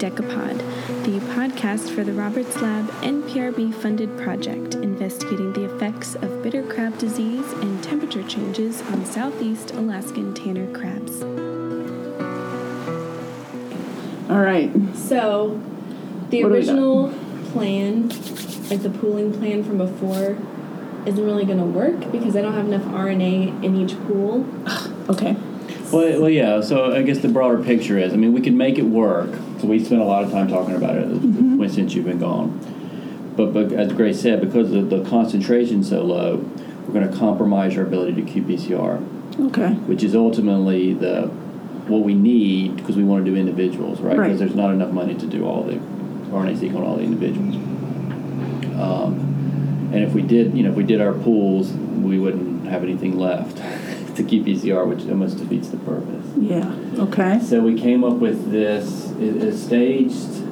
Decapod, the podcast for the Roberts Lab NPRB funded project investigating the effects of bitter crab disease and temperature changes on southeast Alaskan tanner crabs. All right. So, the What do we got? original plan, like the pooling plan from before, isn't really going to work because I don't have enough RNA in each pool. Okay. Well, well, yeah. So I guess the broader picture is, I mean, we can make it work. So we spent a lot of time talking about it when- since you've been gone. But, but as Grace said, because the, the concentration's so low, we're going to compromise our ability to qPCR, Okay. which is ultimately the what we need because we want to do individuals, right? Right. Because there's not enough money to do all the RNA-seq on all the individuals. Um, and if we did, you know, if we did our pools, we wouldn't have anything left to qPCR, which almost defeats the purpose. Yeah. Okay. So we came up with this. It is staged.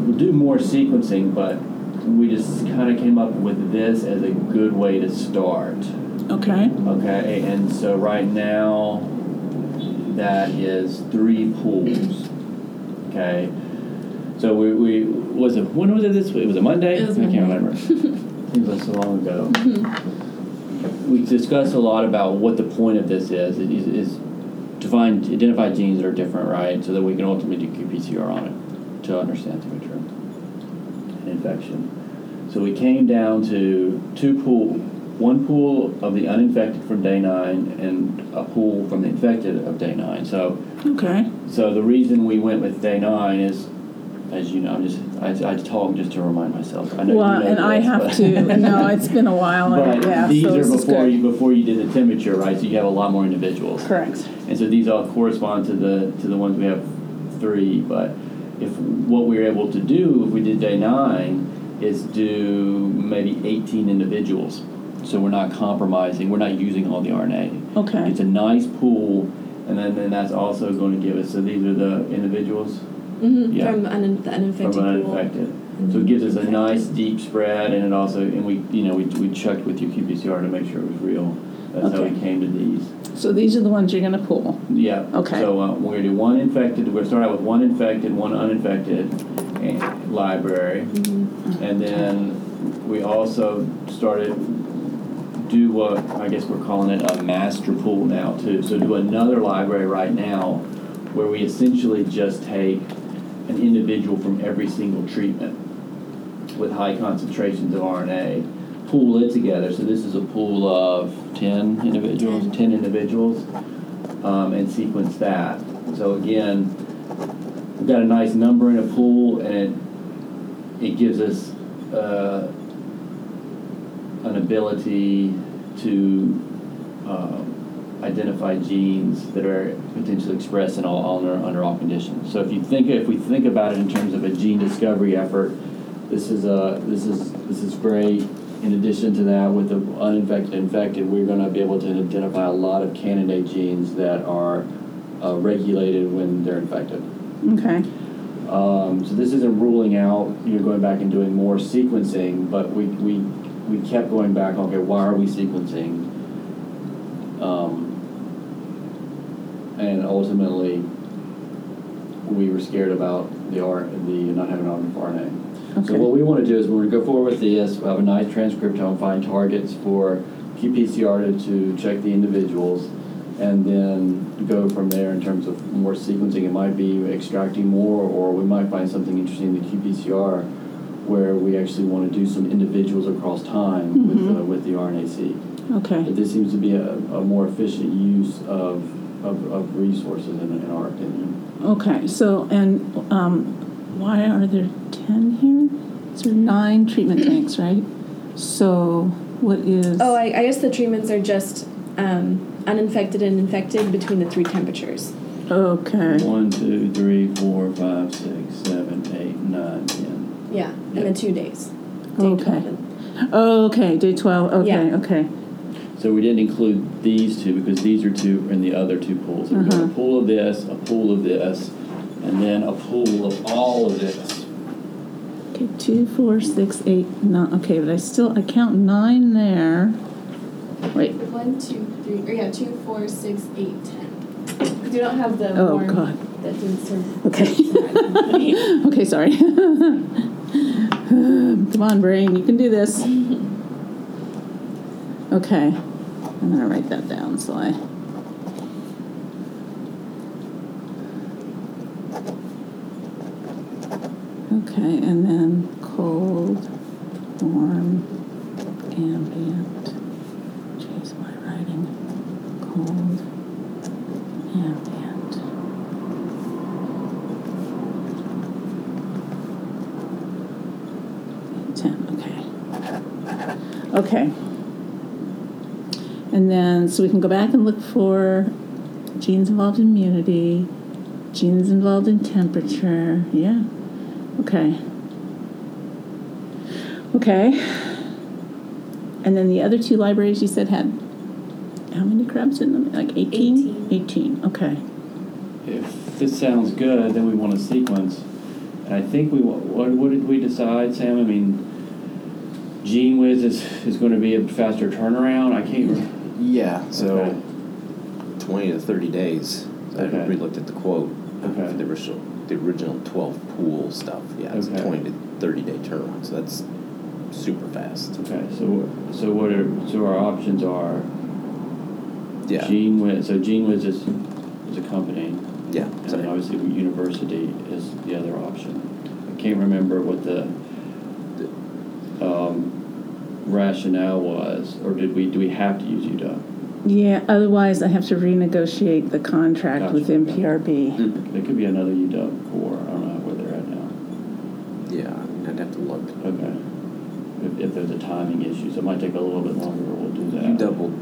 We'll do more sequencing, but we just kind of came up with this as a good way to start. Okay. Okay, and so right now, that is three pools. Okay, so we, we was it when was it this week? Was it Monday? It was I can't remember. Seems like so long ago. Mm-hmm. We discussed a lot about what the point of this is. It is, is to find identify genes that are different, right? So that we can ultimately do qPCR on it to understand temperature and infection. So we came down to two pool, one pool of the uninfected from day nine, and a pool from the infected of day nine. So Okay. so the reason we went with day nine is, as you know, I'm just I, I talk just to remind myself. I know Well, you know and I have to. No, it's been a while. and But yeah. these so are before you before you did the temperature, right? So you have a lot more individuals. Correct. And so these all correspond to the to the ones we have three. But if what we were able to do if we did day nine is do maybe 18 individuals. So we're not compromising. We're not using all the RNA. Okay. It's a nice pool, and then, then that's also going to give us. So these are the individuals hmm Yeah. From an, the uninfected from pool. uninfected. So it gives us a nice deep spread, and it also and we you know we, we checked with your qPCR to make sure it was real. That's how we came to these. So these are the ones you're going to pull. Yeah. Okay. So uh, we're gonna do one infected. We're gonna start out with one infected, one uninfected eh, library, Mm-hmm. and then we also started do what I guess we're calling it a master pool now too. So do another library right now, where we essentially just take an individual from every single treatment with high concentrations of RNA, pool it together. So this is a pool of 10 individuals, 10 individuals, um, and sequence that. So again, we've got a nice number in a pool, and it, it gives us uh, an ability to um, identify genes that are potentially expressed in all under, under all conditions. So if you think if we think about it in terms of a gene discovery effort, this is a this is this is great. In addition to that, with the uninfected infected, we're going to be able to identify a lot of candidate genes that are uh, regulated when they're infected. Okay. Um, so this isn't ruling out you're going back and doing more sequencing, but we, we, we kept going back, okay, why are we sequencing? Um, and ultimately, we were scared about the R, the not having RNA. So what we want to do is we're going to go forward with this, we'll have a nice transcriptome, find targets for qPCR to, to check the individuals, and then go from there in terms of more sequencing. It might be extracting more, or we might find something interesting in the qPCR where we actually want to do some individuals across time with, Mhm. uh, with the RNA-seq. Okay. But this seems to be a, a more efficient use of, of, of resources in, in our opinion. Okay. So and um, why are there ten here? So nine treatment tanks, right? So what is? Oh, I, I guess the treatments are just um, uninfected and infected between the three temperatures. Okay. One, two, three, four, five, six, seven, eight, nine, ten. Yeah, and Yeah. then two days. Day Okay. 12 Okay. Day twelve. Okay. Yeah. Okay. So we didn't include these two because these are two in the other two pools. So we're doing Uh-huh. a pool of this, a pool of this, and then a pool of all of this. Okay. Two, four, six, eight, nine. Okay, but I still I count nine there. Wait. One, two, three, or yeah, two, four, six, eight, ten. Because you don't have the Oh warm God. that didn't serve. Okay. okay, sorry. Come on, brain, you can do this. Okay, I'm gonna write that down so I. Okay, and then cold, warm, ambient. Jeez, my writing. Cold, ambient. Ten, okay. Okay. And then, so we can go back and look for genes involved in immunity, genes involved in temperature. Yeah. Okay. Okay. And then the other two libraries you said had how many crabs in them? Like 18? 18. Okay. If this sounds good, then we want a sequence. And I think we, wa- what, what did we decide, Sam? I mean, GeneWiz is, is going to be a faster turnaround. I can't. Re- Yeah, so Okay. 20 to 30 days. I Okay. re-looked at the quote Okay. for the original, the original 12 pool stuff. Yeah, it's Okay. a 20 to 30 day turnaround, so that's super fast. Okay, so so what are so our options are Yeah, Gene. So GeneWiz is is a company, yeah. and obviously university is the other option. I can't remember what the rationale was, or did we do we have to use UW? Yeah, otherwise I have to renegotiate the contract with NPRB. Mm, There could be another UW core. I don't know where they're at now. Yeah, I mean, I'd have to look. Okay. If, if there's a timing issue, so it might take a little bit longer. We'll do that. You double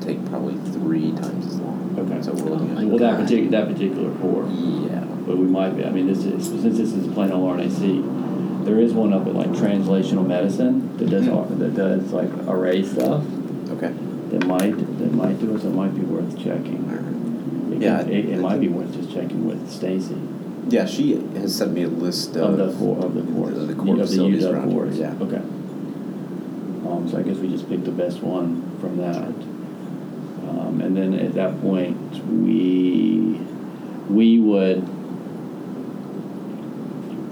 take probably three times as long. Okay. So we're looking Oh at. Well, that God. particular that particular core. Yeah. but we might be. I mean, this is since this is plain old RNA-seq. There is one up at like translational medicine that does Hmm. that does like array stuff. Okay. That might that might do it. So it might be worth checking. Right. It, Yeah, could- it, it might be worth just checking with Stacy Yeah, she has sent me a list of of, the core of the course of the core of the facilities UW around course. Yeah. Okay. Um, so I guess we just picked the best one from that. Um, and then at that point, we we would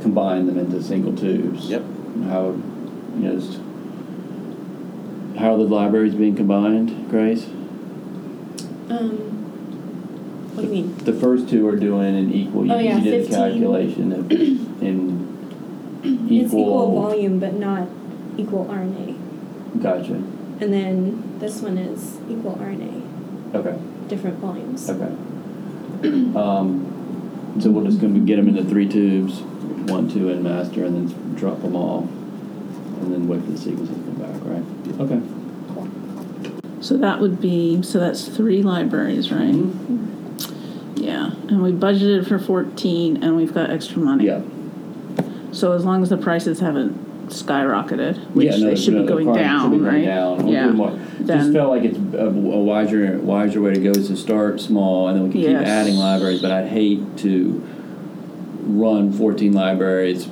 combine them into single tubes. Yep. How, you know, just, how are the libraries being combined, Grace? Um, what do you mean? The first two are doing an equal. You, Oh, yeah, you did 15. the calculation of in It's equal volume, but not equal RNA. Gotcha. And then this one is equal RNA, Okay. different volumes. Okay. Um, so we're just going to get them into three tubes, one, two, and master, and then drop them off, and then wait for the sequences to come back, right? Okay. So that would be, so that's three libraries, right? Mm-hmm. Yeah, and we budgeted for 14 and we've got extra money. Yeah. So as long as the prices haven't skyrocketed, which yeah, no, they should no, be the going price down, should be going right? Down. We'll Yeah. do more. Just Then- felt like it's a, a wiser, wiser way to go is to start small, and then we can keep Yes. adding libraries. But I'd hate to run 14 libraries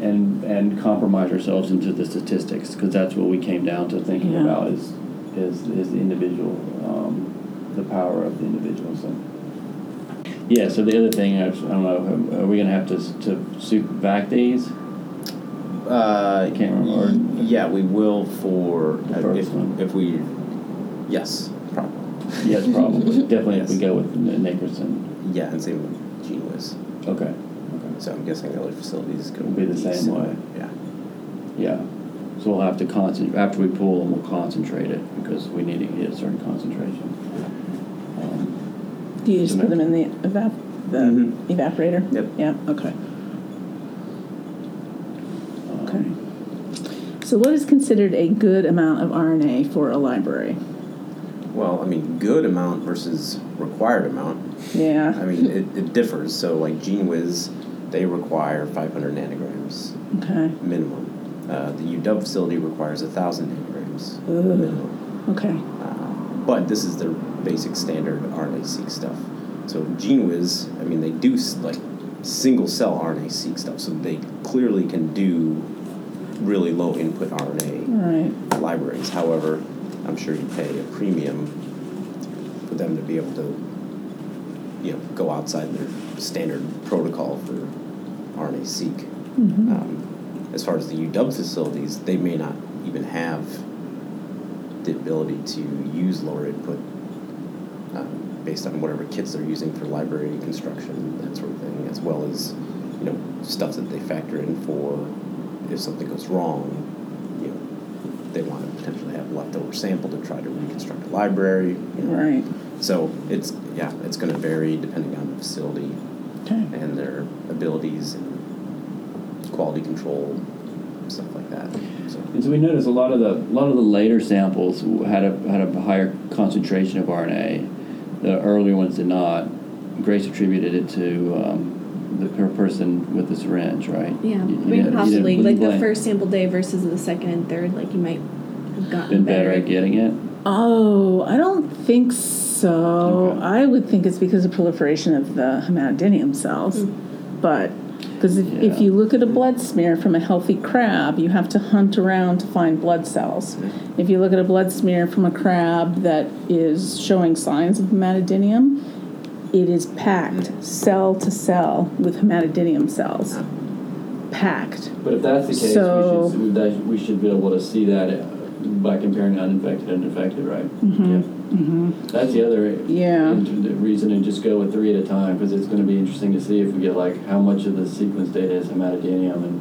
and and compromise ourselves into the statistics because that's what we came down to thinking Yeah. about is is is the individual, um, the power of the individual. So. Yeah. So the other thing, I, I don't know, are we gonna have to s- to soup back these? Uh, I can't remember. Yeah, we will for The uh, first if, one. if we. Yes, probably. Yes, probably. Definitely if we go with N- Nickerson. Yeah, and see with GeneWiz. Okay. Okay. So I'm guessing the other facilities could Will be the same similar. way. Yeah. Yeah. So we'll have to concentrate, after we pull them, we'll concentrate it because we need to hit a certain concentration. Um, Do you just put them in the evap, the Mhm. evaporator? Yep. Yeah, okay. um, Okay. So what is considered a good amount of RNA for a library? Well, I mean, good amount versus required amount. Yeah. I mean, it, it differs. So, like GeneWiz, they require 500 nanograms okay, minimum. Uh, the UW facility requires 1,000 nanograms Ugh. minimum. okay. Uh, but this is their basic standard RNA-seq stuff. So GeneWiz, I mean, they do like single cell RNA-seq stuff, so they clearly can do really low input RNA right, libraries. However, I'm sure you pay a premium for them to be able to you know, go outside their standard protocol for RNA-seq. Mm-hmm. Um, as far as the UW facilities, they may not even have the ability to use lower input um, based on whatever kits they're using for library construction, that sort of thing, as well as you know stuff that they factor in for if something goes wrong, you know, they want to potentially have leftover sample to try to reconstruct a library. You know. Right. So it's yeah, it's going to vary depending on the facility Okay. and their abilities and quality control, stuff like that. So And so we noticed a lot of the a lot of the later samples had a had a higher concentration of RNA. The earlier ones did not. Grace attributed it to um, the per person with the syringe, right? Yeah, You- you I mean didn't- possibly didn't like the first sample day versus the second and third. Like you might have gotten been better at getting it. Oh, I don't think so. Okay. I would think it's because of proliferation of the hematodinium cells. Mm. But because if, if you look at a blood smear from a healthy crab, you have to hunt around to find blood cells. Mm. If you look at a blood smear from a crab that is showing signs of hematodinium, it is packed mm. cell to cell with hematodinium cells. Packed. But if that's the case, So- we, should, we should be able to see that by comparing uninfected and infected, right? Mm-hmm. That's the other Yeah. reason to just go with three at a time because it's going to be interesting to see if we get like how much of the sequence data is hematodinium and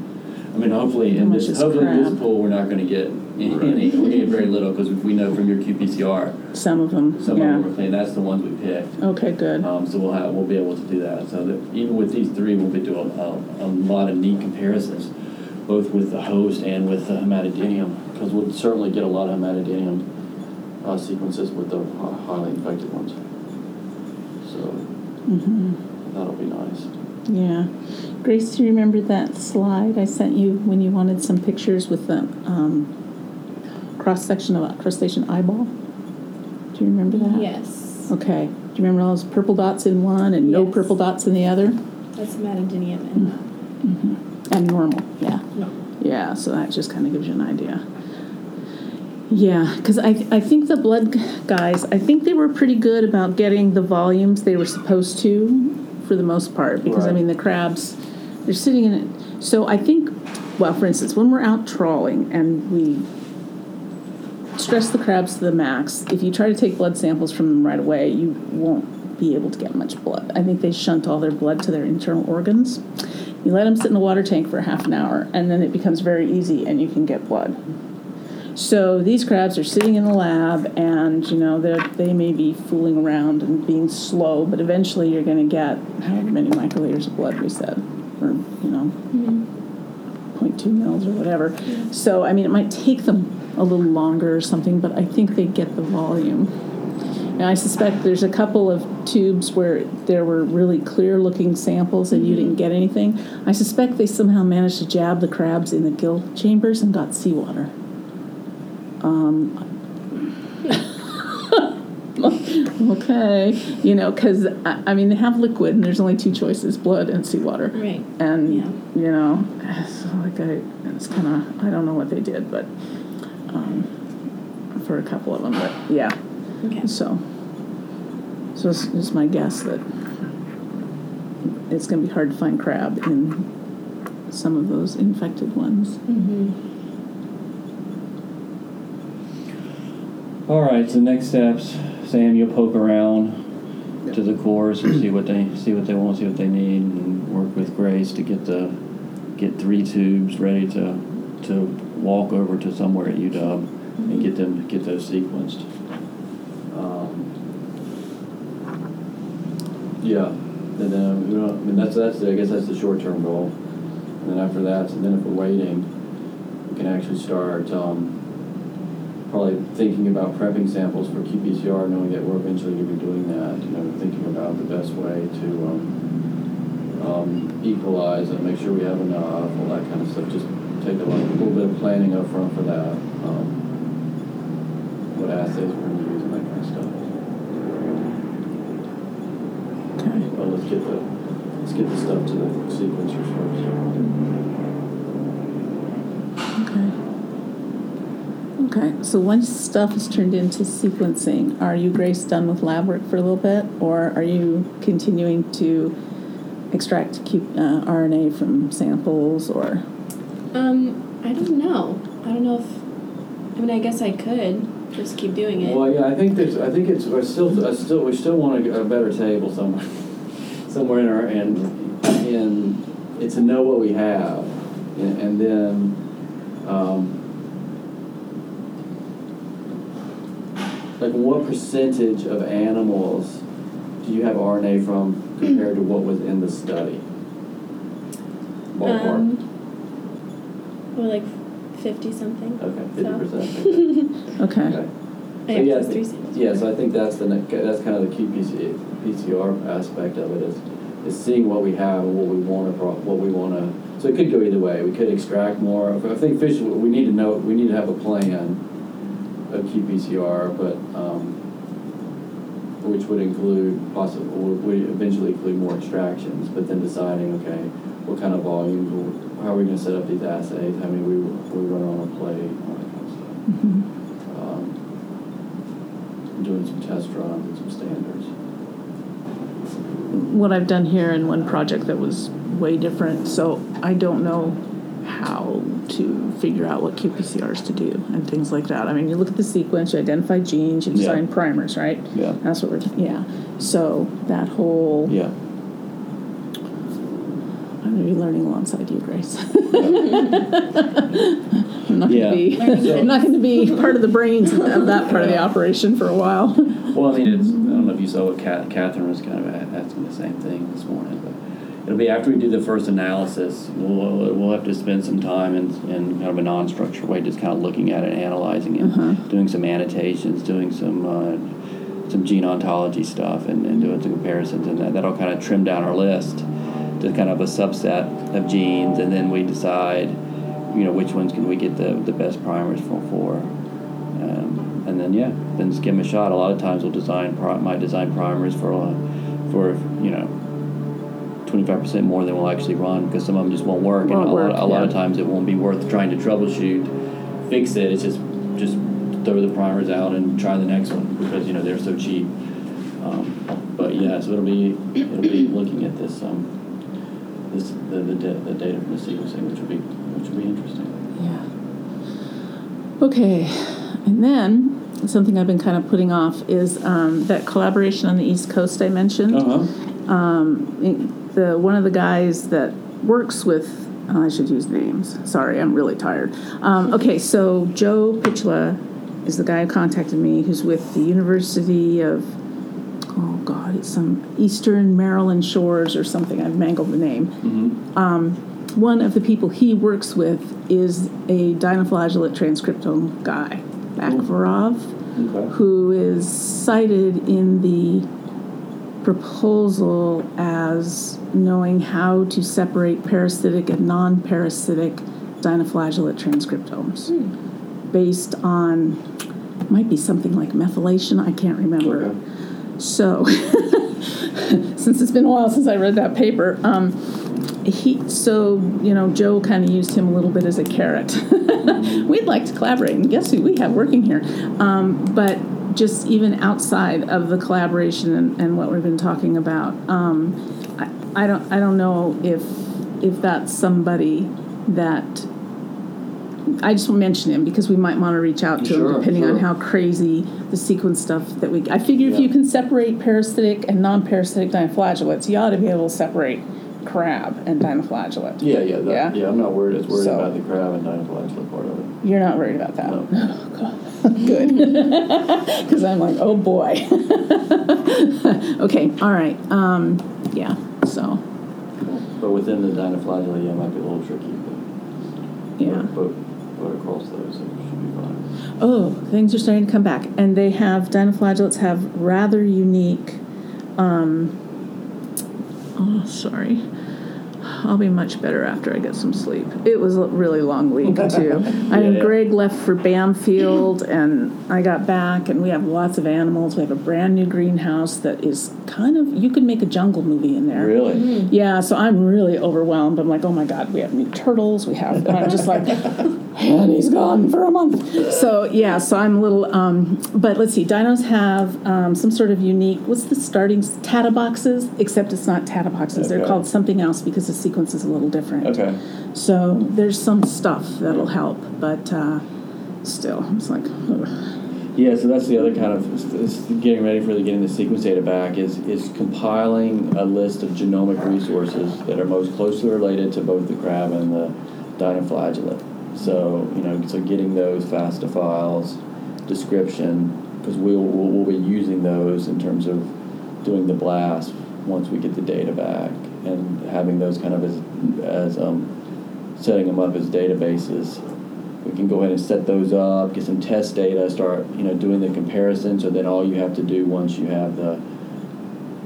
I mean hopefully How in this hopefully in this pool we're not going to get any, any we're get very little because we know from your qPCR Some of them. some yeah. of them are clean. That's the ones we picked. Okay, good. Um, so we'll have we'll be able to do that. So that even with these three, we'll be doing a, a, a lot of neat comparisons, both with the host and with the hematodinium, because we'll certainly get a lot of hematodinium uh, sequences with the highly infected ones. So hmm that'll be nice. Yeah. Grace, do you remember that slide I sent you when you wanted some pictures with the um, cross section of a crustacean eyeball? Do you remember that? Yes, Okay. Do you remember all those purple dots in one and no purple dots in the other? that's metadinium and And normal, yeah. no. Yeah, so that just kind of gives you an idea. Yeah, because I, I think the blood guys, I think they were pretty good about getting the volumes they were supposed to for the most part. Because, I mean, the crabs, they're sitting in it. So I think, well, for instance, when we're out trawling and we stress the crabs to the max, if you try to take blood samples from them right away, you won't be able to get much blood. I think they shunt all their blood to their internal organs. You let them sit in a water tank for half an hour, and then it becomes very easy, and you can get blood. So these crabs are sitting in the lab, and you know they they may be fooling around and being slow, but eventually you're going to get however many microliters of blood we said, or you know, mm-hmm. 0.2 mils or whatever. So I mean, it might take them a little longer or something, but I think they get the volume. And I suspect there's a couple of tubes where there were really clear looking samples and you didn't mm-hmm. get anything. I suspect they somehow managed to jab the crabs in the gill chambers and got seawater. Um, okay, you know, because I, I mean, they have liquid and there's only two choices blood and seawater. Right. And, Yeah. you know, so like I, it's kind of, I don't know what they did, but um, for a couple of them, but yeah. Okay. So, so it's just my guess that it's going to be hard to find crab in some of those infected ones. Mm-hmm. All right. So next steps, Sam, you'll poke around to the course and see what they see what they want, see what they need, and work with Grace to get the get three tubes ready to to walk over to somewhere at UW and get them get those sequenced. Um, yeah, and then we don't, I mean that's that's the, I guess that's the short term goal. And then after that, and then if we're waiting, we can actually start um, probably thinking about prepping samples for qPCR, knowing that we're eventually going to be doing that. You know, thinking about the best way to um, um, equalize and make sure we have enough, all that kind of stuff. Just take a, little- little bit of planning up front for that. Um, what assays we're going to use and that kind of stuff. Okay. Well, let's get the let's get the stuff to the sequencers first. Okay. Okay, so once stuff is turned into sequencing, are you, Grace, done with lab work for a little bit? Or are you continuing to extract Q, uh, RNA from samples or? Um, I don't know. I don't know if. I mean, I guess I could just keep doing it. Well, yeah, I think there's, I think it's, I still, I still, we still want a, a better table somewhere, somewhere in our, and, and it's to know what we have, and, and then, um, like what percentage of animals do you have RNA from compared to what was in the study? Ballpark. Um, or like fifty something. Okay, fifty so. percent. Okay, Okay. I So yeah, those three samples. Yeah, so I think that's the, that's kind of the key PC, PCR aspect of it is, is seeing what we have and what we want to, what we want to, so it could go either way. We could extract more. I think fish, we need to know, we need to have a plan of qPCR, but, um, which would include possible, would eventually include more extractions, but then deciding, okay, what kind of volumes, or how are we going to set up these assays, how many we, we run on a plate, all that kind of stuff Mhm. um, doing some test runs and some standards. what I've done here in one project that was way different, so I don't know how to figure out what qPCRs to do and things like that. I mean, you look at the sequence, you identify genes, you Yeah. design primers, right? Yeah. That's what we're, yeah. So that whole, Yeah. I'm gonna be learning alongside you, Grace. I'm not Yeah. gonna be, So- I'm not gonna be part of the brains of that part of the operation for a while. Well, I mean, it's, I don't know if you saw what Ca- Catherine was kind of asking the same thing this morning, but it'll be after we do the first analysis, we'll, we'll have to spend some time in, in kind of a non-structured way, just kind of looking at it, analyzing it, Uh-huh. doing some annotations, doing some, uh, some gene ontology stuff and, and doing some comparisons and that, that'll kind of trim down our list to kind of a subset of genes and then we decide, you know, which ones can we get the, the best primers for, for. Um, and then, yeah, then just give them a shot. A lot of times we'll design, might design primers for, uh, for, you know, 25% more than we'll actually run because some of them just won't work. Won't and a, work, lot, a lot of times it won't be worth trying to troubleshoot, fix it. It's just, just throw the primers out and try the next one because, you know, they're so cheap. Um, but yeah, so it'll be, it'll be looking at this, um, this, the, the, da- the data from the sequencing, which will be, which will be interesting. Yeah. Okay, and then something I've been kind of putting off is um, that collaboration on the East Coast I mentioned. Uh-huh. Um, the one of the guys that works with oh, I should use names. Sorry, I'm really tired. Um, okay, so Joe Pitula is the guy who contacted me, who's with the University of oh God, it's some Eastern Maryland Shores or something. I've mangled the name Mm-hmm. one of the people he works with is a dinoflagellate transcriptome guy, Bachvaroff, Okay. who is cited in the proposal as knowing how to separate parasitic and non-parasitic dinoflagellate transcriptomes based on might be something like methylation i can't remember Okay. so, since it's been a while since I read that paper, um, he so you know Joe kind of used him a little bit as a carrot. We'd like to collaborate, and guess who we have working here? Um, but just even outside of the collaboration and, and what we've been talking about, um, I, I don't I don't know if if that's somebody that I just will mention him because we might want to reach out to him Sure, depending on how crazy the sequence stuff that we. I figure if you can separate parasitic and non-parasitic dinoflagellates, you ought to be able to separate crab and dinoflagellate. Yeah, yeah, that, Yeah? yeah. I'm not worried. As worried So- about the crab and dinoflagellate part of it. You're not worried about that. No. Oh, God. Good. Because I'm like, oh boy. okay, all right. Um, yeah. So But within the dinoflagellate, yeah, it might be a little tricky. But yeah. But, but across those, it should be fine. Oh, things are starting to come back, and they have dinoflagellates have rather unique. Um, oh, sorry. I'll be much better after I get some sleep. It was a really long week too. I mean, Yeah. Greg left for Bamfield, and I got back, and we have lots of animals. We have a brand new greenhouse that is kind of you could make a jungle movie in there. Really? Yeah, so I'm really overwhelmed. I'm like, oh my god, we have new turtles. We have, and I'm just like, and he's gone for a month. So yeah, so I'm a little. Um, but let's see, dinos have um, some sort of unique. What's the starting Tata boxes? Except it's not Tata boxes. They're called something else because the sequence is a little different. Okay. So there's some stuff that'll help, but uh, still, it's like. ugh. Yeah, so that's the other kind of getting ready for the getting the sequence data back is is compiling a list of genomic resources that are most closely related to both the crab and the dinoflagellate. So you know, so getting those FASTA files, description, because we'll, we'll we'll be using those in terms of doing the blast once we get the data back and having those kind of as as um, setting them up as databases we can go ahead and set those up, get some test data, start you know doing the comparison. So then all you have to do once you have the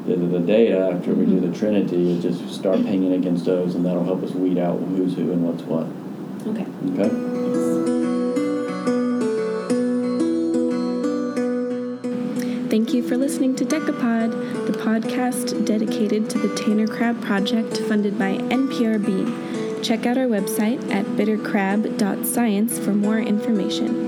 the, the data after we do the Trinity is just start pinging against those, and that'll help us weed out who's who and what's what. Okay. Okay. You for listening to Decapod, the podcast dedicated to the Tanner Crab Project funded by NPRB. Check out our website at bittercrab.science for more information.